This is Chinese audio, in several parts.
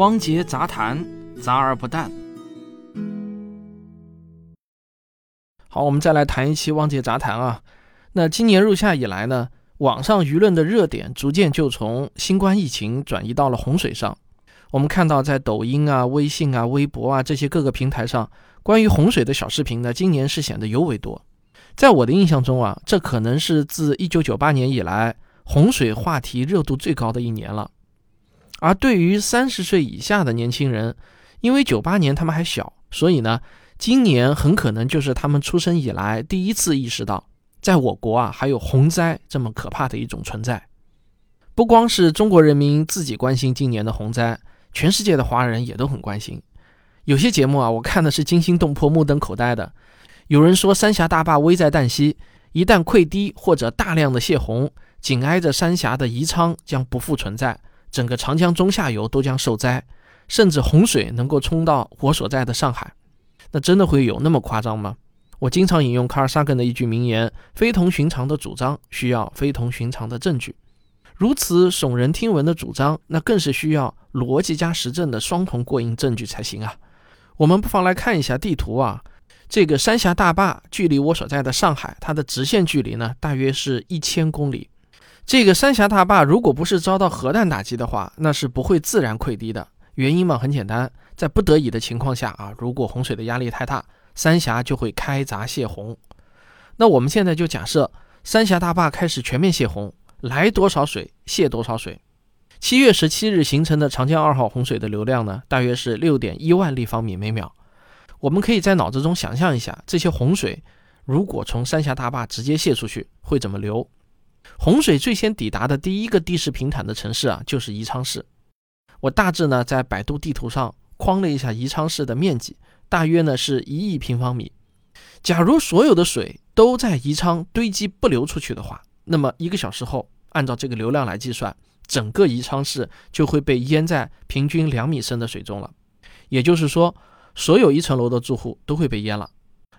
汪杰杂谈，杂而不淡。好，我们再来谈一期汪杰杂谈啊。那今年入夏以来呢，网上舆论的热点逐渐就从新冠疫情转移到了洪水上。我们看到，在抖音啊、微信啊、微博啊这些各个平台上，关于洪水的小视频呢，今年是显得尤为多。在我的印象中啊，这可能是自1998年以来洪水话题热度最高的一年了。而对于三十岁以下的年轻人，因为九八年他们还小，所以呢。今年很可能就是他们出生以来第一次意识到，在我国啊还有洪灾这么可怕的一种存在。不光是中国人民自己关心今年的洪灾，全世界的华人也都很关心。有些节目啊，我看的是惊心动魄、目瞪口呆的。有人说三峡大坝危在旦夕，一旦溃堤或者大量的泄洪，紧挨着三峡的宜昌将不复存在，整个长江中下游都将受灾，甚至洪水能够冲到我所在的上海。那真的会有那么夸张吗？我经常引用卡尔萨根的一句名言：“非同寻常的主张需要非同寻常的证据。”如此耸人听闻的主张，那更是需要逻辑加实证的双重过硬证据才行啊！我们不妨来看一下地图啊，这个三峡大坝距离我所在的上海，它的直线距离呢，大约是一千公里。这个三峡大坝如果不是遭到核弹打击的话，那是不会自然溃堤的。原因嘛，很简单。在不得已的情况下啊，如果洪水的压力太大，三峡就会开闸泄洪。那我们现在就假设三峡大坝开始全面泄洪，来多少水泄多少水。七月十七日形成的长江二号洪水的流量呢，大约是六点一万立方米每秒。我们可以在脑子中想象一下，这些洪水如果从三峡大坝直接泄出去，会怎么流？洪水最先抵达的第一个地势平坦的城市啊，就是宜昌市。我大致呢在百度地图上。框了一下宜昌市的面积，大约呢是一亿平方米。假如所有的水都在宜昌堆积不流出去的话，那么一个小时后，按照这个流量来计算，整个宜昌市就会被淹在平均两米深的水中了。也就是说，所有一层楼的住户都会被淹了。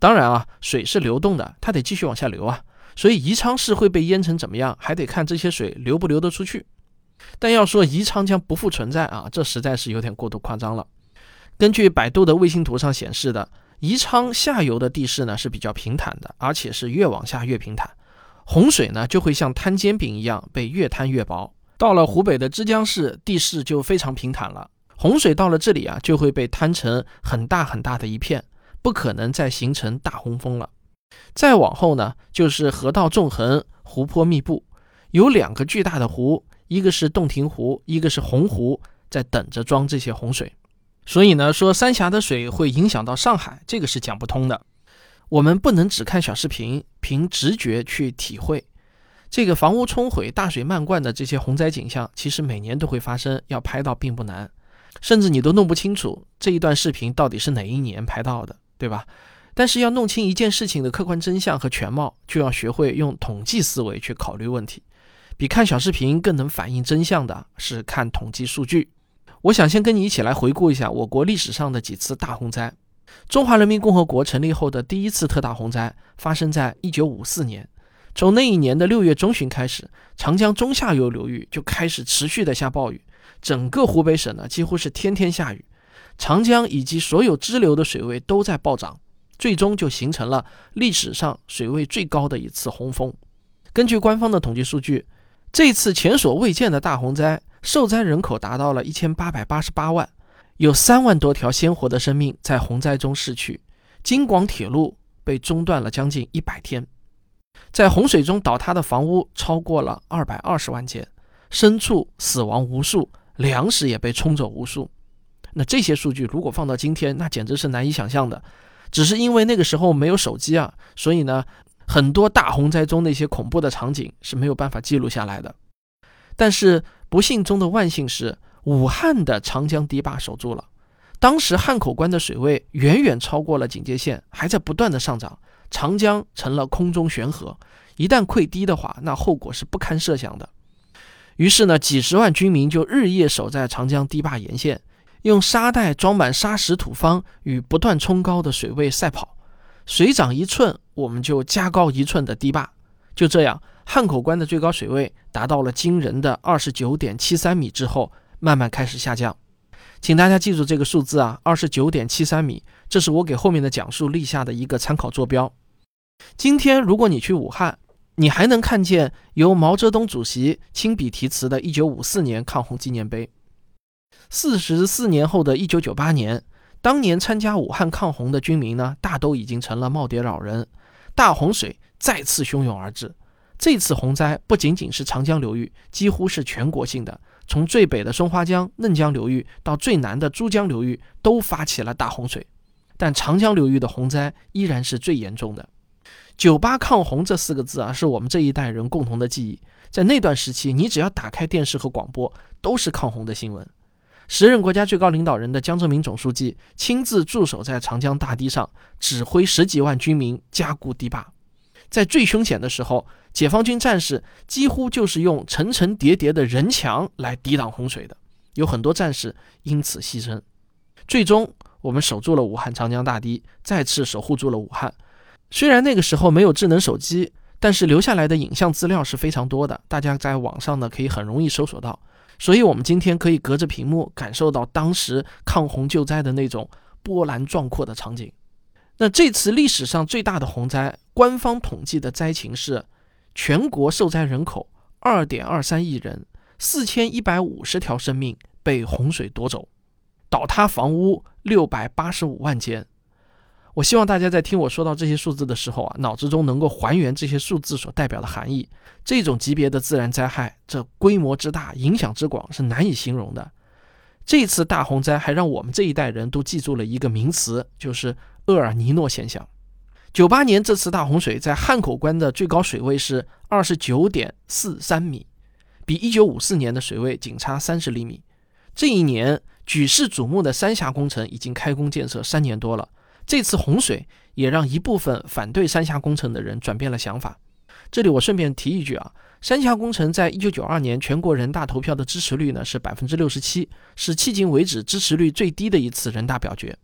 当然啊，水是流动的，它得继续往下流啊。所以宜昌市会被淹成怎么样，还得看这些水流不流得出去。但要说宜昌将不复存在啊，这实在是有点过度夸张了。根据百度的卫星图上显示的，宜昌下游的地势呢是比较平坦的，而且是越往下越平坦，洪水呢就会像摊煎饼一样被越摊越薄。到了湖北的枝江市，地势就非常平坦了，洪水到了这里啊就会被摊成很大很大的一片，不可能再形成大洪峰了。再往后呢，就是河道纵横，湖泊密布，有两个巨大的湖，一个是洞庭湖，一个是洪湖，在等着装这些洪水。所以呢，说三峡的水会影响到上海，这个是讲不通的。我们不能只看小视频，凭直觉去体会。这个房屋冲毁、大水漫灌的这些洪灾景象，其实每年都会发生，要拍到并不难。甚至你都弄不清楚这一段视频到底是哪一年拍到的，对吧？但是要弄清一件事情的客观真相和全貌，就要学会用统计思维去考虑问题。比看小视频更能反映真相的是看统计数据。我想先跟你一起来回顾一下我国历史上的几次大洪灾。中华人民共和国成立后的第一次特大洪灾发生在一九五四年。从那一年的六月中旬开始，长江中下游流域就开始持续的下暴雨，整个湖北省呢几乎是天天下雨，长江以及所有支流的水位都在暴涨，最终就形成了历史上水位最高的一次洪峰。根据官方的统计数据，这次前所未见的大洪灾。受灾人口达到了一千八百八十八万，有三万多条鲜活的生命在洪灾中逝去，京广铁路被中断了将近一百天，在洪水中倒塌的房屋超过了二百二十万间，牲畜死亡无数，粮食也被冲走无数。那这些数据如果放到今天，那简直是难以想象的。只是因为那个时候没有手机啊，所以呢，很多大洪灾中那些恐怖的场景是没有办法记录下来的。但是。不幸中的万幸是，武汉的长江堤坝守住了。当时汉口关的水位远远超过了警戒线，还在不断的上涨，长江成了空中悬河。一旦溃堤的话，那后果是不堪设想的。于是呢，几十万军民就日夜守在长江堤坝沿线，用沙袋装满沙石土方，与不断冲高的水位赛跑。水涨一寸，我们就加高一寸的堤坝。就这样。汉口关的最高水位达到了惊人的二十九点七三米之后，慢慢开始下降。请大家记住这个数字啊，二十九点七三米，这是我给后面的讲述立下的一个参考坐标。今天如果你去武汉，你还能看见由毛泽东主席亲笔题词的1954年抗洪纪念碑。四十四年后的一九九八年，当年参加武汉抗洪的军民呢，大都已经成了耄耋老人，大洪水再次汹涌而至。这次洪灾不仅仅是长江流域，几乎是全国性的，从最北的松花江、嫩江流域到最南的珠江流域，都发起了大洪水。但长江流域的洪灾依然是最严重的。九八抗洪这四个字啊，是我们这一代人共同的记忆。在那段时期，你只要打开电视和广播，都是抗洪的新闻。时任国家最高领导人的江泽民总书记亲自驻守在长江大堤上，指挥十几万军民加固堤坝。在最凶险的时候，解放军战士几乎就是用层层叠叠的人墙来抵挡洪水的，有很多战士因此牺牲。最终，我们守住了武汉长江大堤，再次守护住了武汉。虽然那个时候没有智能手机，但是留下来的影像资料是非常多的，大家在网上呢可以很容易搜索到。所以，我们今天可以隔着屏幕感受到当时抗洪救灾的那种波澜壮阔的场景。那这次历史上最大的洪灾，官方统计的灾情是全国受灾人口二点二三亿人，四千一百五十条生命被洪水夺走，倒塌房屋六百八十五万间。我希望大家在听我说到这些数字的时候啊，脑子中能够还原这些数字所代表的含义。这种级别的自然灾害，这规模之大、影响之广是难以形容的。这次大洪灾还让我们这一代人都记住了一个名词，就是厄尔尼诺现象。九八年这次大洪水在汉口关的最高水位是二十九点四三米，比一九五四年的水位仅差三十厘米。这一年举世瞩目的三峡工程已经开工建设三年多了。这次洪水也让一部分反对三峡工程的人转变了想法。这里我顺便提一句啊，三峡工程在一九九二年全国人大投票的支持率呢是百分之六十七，是迄今为止支持率最低的一次人大表决。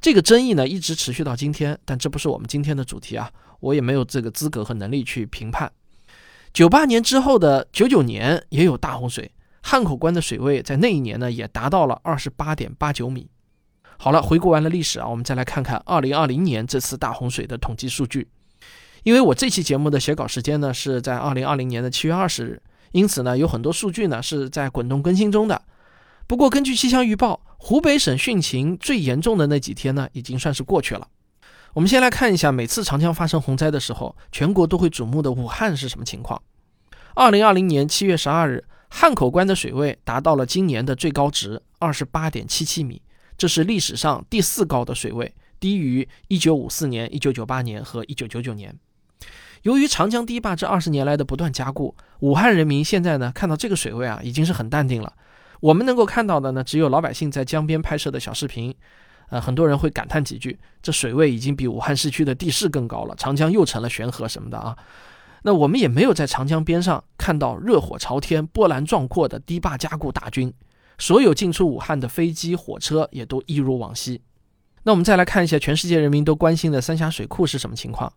这个争议呢一直持续到今天，但这不是我们今天的主题啊，我也没有这个资格和能力去评判。九八年之后的九九年也有大洪水，汉口关的水位在那一年呢也达到了二十八点八九米。好了，回顾完了历史啊，我们再来看看2020年这次大洪水的统计数据。因为我这期节目的写稿时间呢是在2020年的7月20日，因此呢有很多数据呢是在滚动更新中的。不过根据气象预报，湖北省汛情最严重的那几天呢已经算是过去了。我们先来看一下每次长江发生洪灾的时候，全国都会瞩目的武汉是什么情况。2020年7月12日，汉口关的水位达到了今年的最高值28.77米。这是历史上第四高的水位，低于1954年、1998年和1999年。由于长江堤坝这二十年来的不断加固，武汉人民现在呢看到这个水位啊，已经是很淡定了。我们能够看到的呢，只有老百姓在江边拍摄的小视频。呃，很多人会感叹几句：这水位已经比武汉市区的地势更高了，长江又成了悬河什么的啊。那我们也没有在长江边上看到热火朝天、波澜壮阔的堤坝加固大军。所有进出武汉的飞机、火车也都一如往昔。那我们再来看一下全世界人民都关心的三峡水库是什么情况。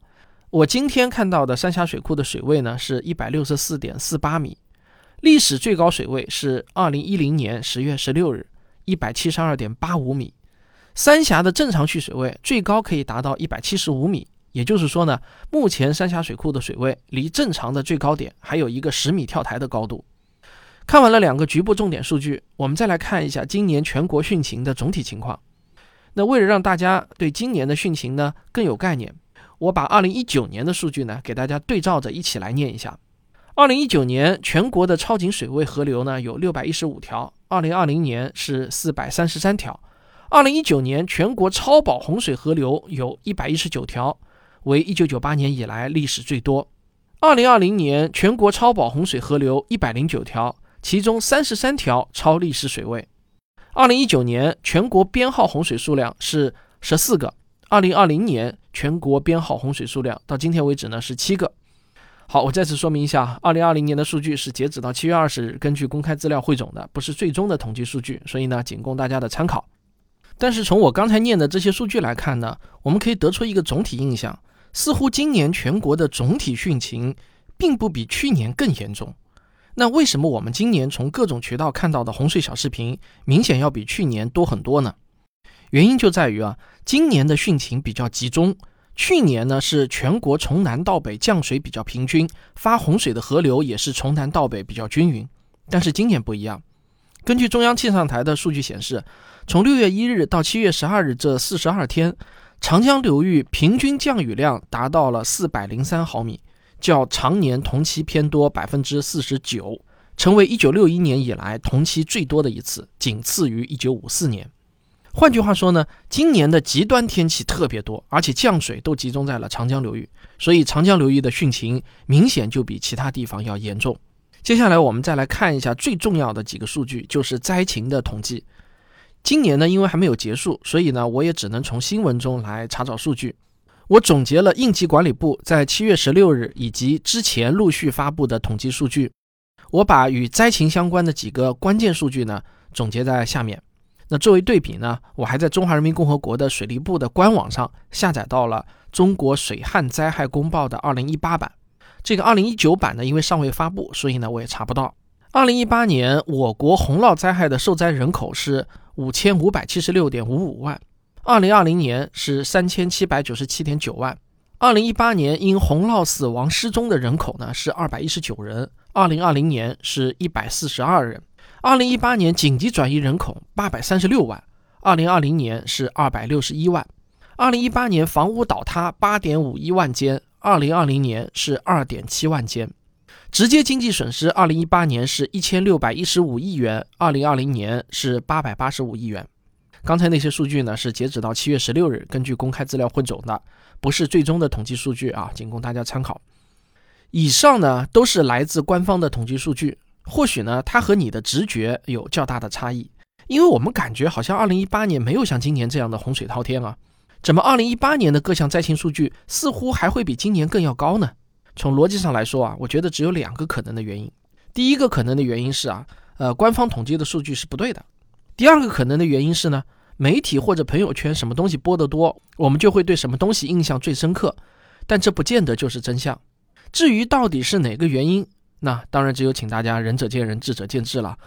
我今天看到的三峡水库的水位呢是一百六十四点四八米，历史最高水位是二零一零年十月十六日一百七十二点八五米。三峡的正常蓄水位最高可以达到一百七十五米，也就是说呢，目前三峡水库的水位离正常的最高点还有一个十米跳台的高度。看完了两个局部重点数据，我们再来看一下今年全国汛情的总体情况。那为了让大家对今年的汛情呢更有概念，我把2019年的数据呢给大家对照着一起来念一下。2019年全国的超警水位河流呢有615条，2020年是433条。2019年全国超保洪水河流有119条，为1998年以来历史最多。2020年全国超保洪水河流109条。其中三十三条超历史水位。二零一九年全国编号洪水数量是十四个，二零二零年全国编号洪水数量到今天为止呢是七个。好，我再次说明一下，二零二零年的数据是截止到七月二十日，根据公开资料汇总的，不是最终的统计数据，所以呢仅供大家的参考。但是从我刚才念的这些数据来看呢，我们可以得出一个总体印象，似乎今年全国的总体汛情并不比去年更严重。那为什么我们今年从各种渠道看到的洪水小视频明显要比去年多很多呢？原因就在于啊，今年的汛情比较集中。去年呢是全国从南到北降水比较平均，发洪水的河流也是从南到北比较均匀。但是今年不一样。根据中央气象台的数据显示，从六月一日到七月十二日这四十二天，长江流域平均降雨量达到了四百零三毫米。较常年同期偏多百分之四十九，成为一九六一年以来同期最多的一次，仅次于一九五四年。换句话说呢，今年的极端天气特别多，而且降水都集中在了长江流域，所以长江流域的汛情明显就比其他地方要严重。接下来我们再来看一下最重要的几个数据，就是灾情的统计。今年呢，因为还没有结束，所以呢，我也只能从新闻中来查找数据。我总结了应急管理部在七月十六日以及之前陆续发布的统计数据，我把与灾情相关的几个关键数据呢总结在下面。那作为对比呢，我还在中华人民共和国的水利部的官网上下载到了《中国水旱灾害公报》的二零一八版。这个二零一九版呢，因为尚未发布，所以呢我也查不到。二零一八年我国洪涝灾害的受灾人口是五千五百七十六点五五万。二零二零年是三千七百九十七点九万，二零一八年因洪涝死亡失踪的人口呢是二百一十九人，二零二零年是一百四十二人，二零一八年紧急转移人口八百三十六万，二零二零年是二百六十一万，二零一八年房屋倒塌八点五一万间，二零二零年是二点七万间，直接经济损失二零一八年是一千六百一十五亿元，二零二零年是八百八十五亿元。刚才那些数据呢，是截止到七月十六日，根据公开资料汇总的，不是最终的统计数据啊，仅供大家参考。以上呢都是来自官方的统计数据，或许呢它和你的直觉有较大的差异，因为我们感觉好像二零一八年没有像今年这样的洪水滔天啊，怎么二零一八年的各项灾情数据似乎还会比今年更要高呢？从逻辑上来说啊，我觉得只有两个可能的原因。第一个可能的原因是啊，呃，官方统计的数据是不对的。第二个可能的原因是呢。媒体或者朋友圈什么东西播得多，我们就会对什么东西印象最深刻，但这不见得就是真相。至于到底是哪个原因，那当然只有请大家仁者见仁，智者见智了。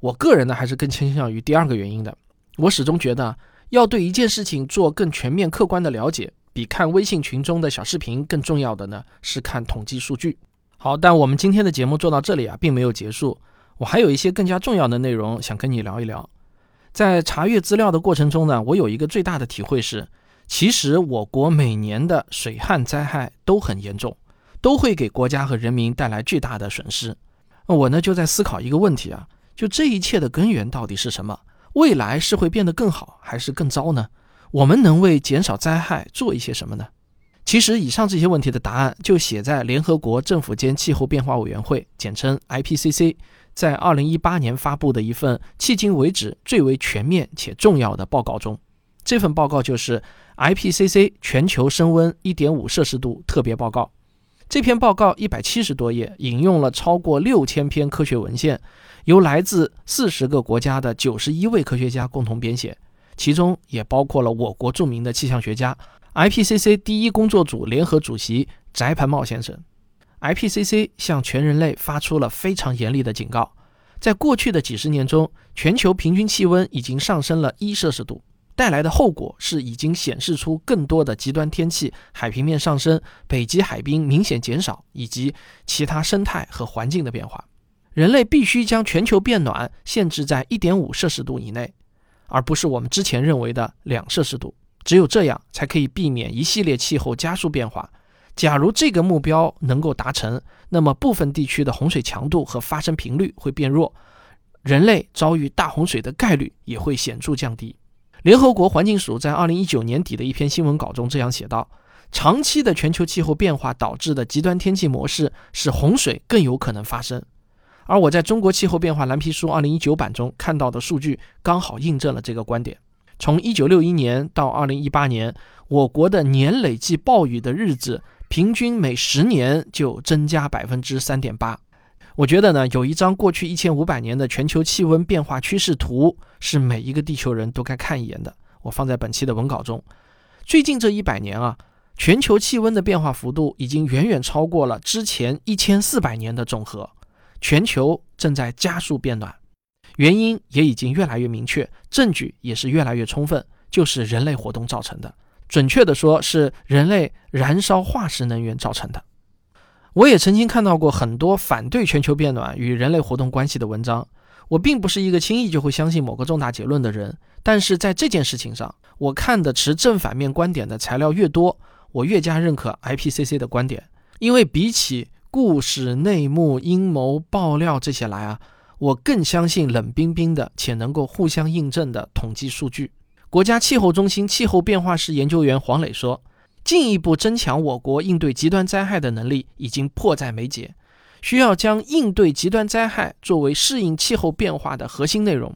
我个人呢，还是更倾向于第二个原因的。我始终觉得，要对一件事情做更全面、客观的了解，比看微信群中的小视频更重要的呢，是看统计数据。好，但我们今天的节目做到这里啊，并没有结束，我还有一些更加重要的内容想跟你聊一聊。在查阅资料的过程中呢，我有一个最大的体会是，其实我国每年的水旱灾害都很严重，都会给国家和人民带来巨大的损失。我呢就在思考一个问题啊，就这一切的根源到底是什么？未来是会变得更好还是更糟呢？我们能为减少灾害做一些什么呢？其实以上这些问题的答案就写在联合国政府间气候变化委员会（简称 IPCC）。在二零一八年发布的一份迄今为止最为全面且重要的报告中，这份报告就是 IPCC 全球升温一点五摄氏度特别报告。这篇报告一百七十多页，引用了超过六千篇科学文献，由来自四十个国家的九十一位科学家共同编写，其中也包括了我国著名的气象学家 IPCC 第一工作组联合主席翟盘茂先生。IPCC 向全人类发出了非常严厉的警告，在过去的几十年中，全球平均气温已经上升了一摄氏度，带来的后果是已经显示出更多的极端天气、海平面上升、北极海冰明显减少以及其他生态和环境的变化。人类必须将全球变暖限制在一点五摄氏度以内，而不是我们之前认为的两摄氏度。只有这样，才可以避免一系列气候加速变化。假如这个目标能够达成，那么部分地区的洪水强度和发生频率会变弱，人类遭遇大洪水的概率也会显著降低。联合国环境署在二零一九年底的一篇新闻稿中这样写道：“长期的全球气候变化导致的极端天气模式，使洪水更有可能发生。”而我在中国气候变化蓝皮书二零一九版中看到的数据，刚好印证了这个观点。从一九六一年到二零一八年，我国的年累计暴雨的日子。平均每十年就增加百分之三点八，我觉得呢，有一张过去一千五百年的全球气温变化趋势图是每一个地球人都该看一眼的。我放在本期的文稿中。最近这一百年啊，全球气温的变化幅度已经远远超过了之前一千四百年的总和。全球正在加速变暖，原因也已经越来越明确，证据也是越来越充分，就是人类活动造成的。准确的说，是人类燃烧化石能源造成的。我也曾经看到过很多反对全球变暖与人类活动关系的文章。我并不是一个轻易就会相信某个重大结论的人，但是在这件事情上，我看的持正反面观点的材料越多，我越加认可 IPCC 的观点。因为比起故事、内幕、阴谋、爆料这些来啊，我更相信冷冰冰的且能够互相印证的统计数据。国家气候中心气候变化室研究员黄磊说：“进一步增强我国应对极端灾害的能力已经迫在眉睫。”需要将应对极端灾害作为适应气候变化的核心内容。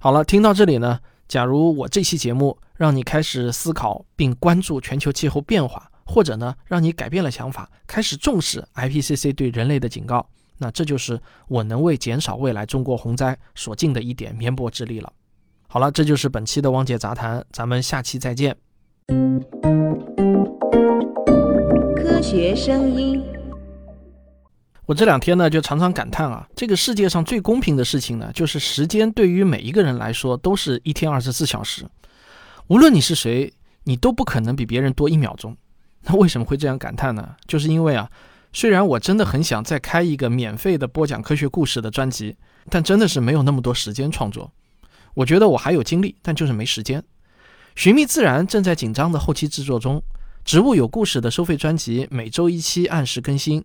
好了，听到这里呢，假如我这期节目让你开始思考并关注全球气候变化，或者呢让你改变了想法，开始重视 IPCC 对人类的警告，那这就是我能为减少未来中国洪灾所尽的一点绵薄之力了。好了，这就是本期的汪姐杂谈，咱们下期再见。科学声音。我这两天呢，就常常感叹啊，这个世界上最公平的事情呢，就是时间对于每一个人来说都是一天二十四小时，无论你是谁，你都不可能比别人多一秒钟。那为什么会这样感叹呢？就是因为啊，虽然我真的很想再开一个免费的播讲科学故事的专辑，但真的是没有那么多时间创作。我觉得我还有精力，但就是没时间。寻觅自然正在紧张的后期制作中，植物有故事的收费专辑每周一期，按时更新。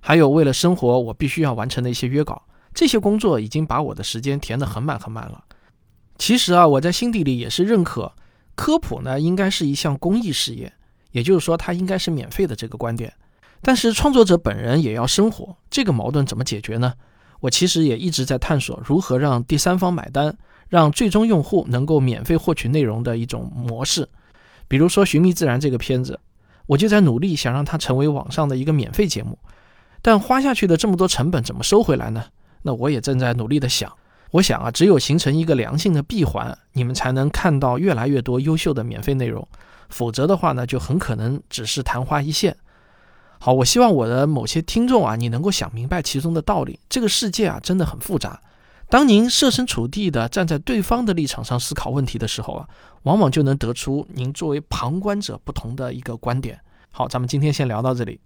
还有为了生活，我必须要完成的一些约稿，这些工作已经把我的时间填得很满很满了。其实啊，我在心底里也是认可科普呢，应该是一项公益事业，也就是说它应该是免费的这个观点。但是创作者本人也要生活，这个矛盾怎么解决呢？我其实也一直在探索如何让第三方买单，让最终用户能够免费获取内容的一种模式。比如说《寻觅自然》这个片子，我就在努力想让它成为网上的一个免费节目。但花下去的这么多成本怎么收回来呢？那我也正在努力的想。我想啊，只有形成一个良性的闭环，你们才能看到越来越多优秀的免费内容。否则的话呢，就很可能只是昙花一现。好，我希望我的某些听众啊，你能够想明白其中的道理。这个世界啊，真的很复杂。当您设身处地的站在对方的立场上思考问题的时候啊，往往就能得出您作为旁观者不同的一个观点。好，咱们今天先聊到这里。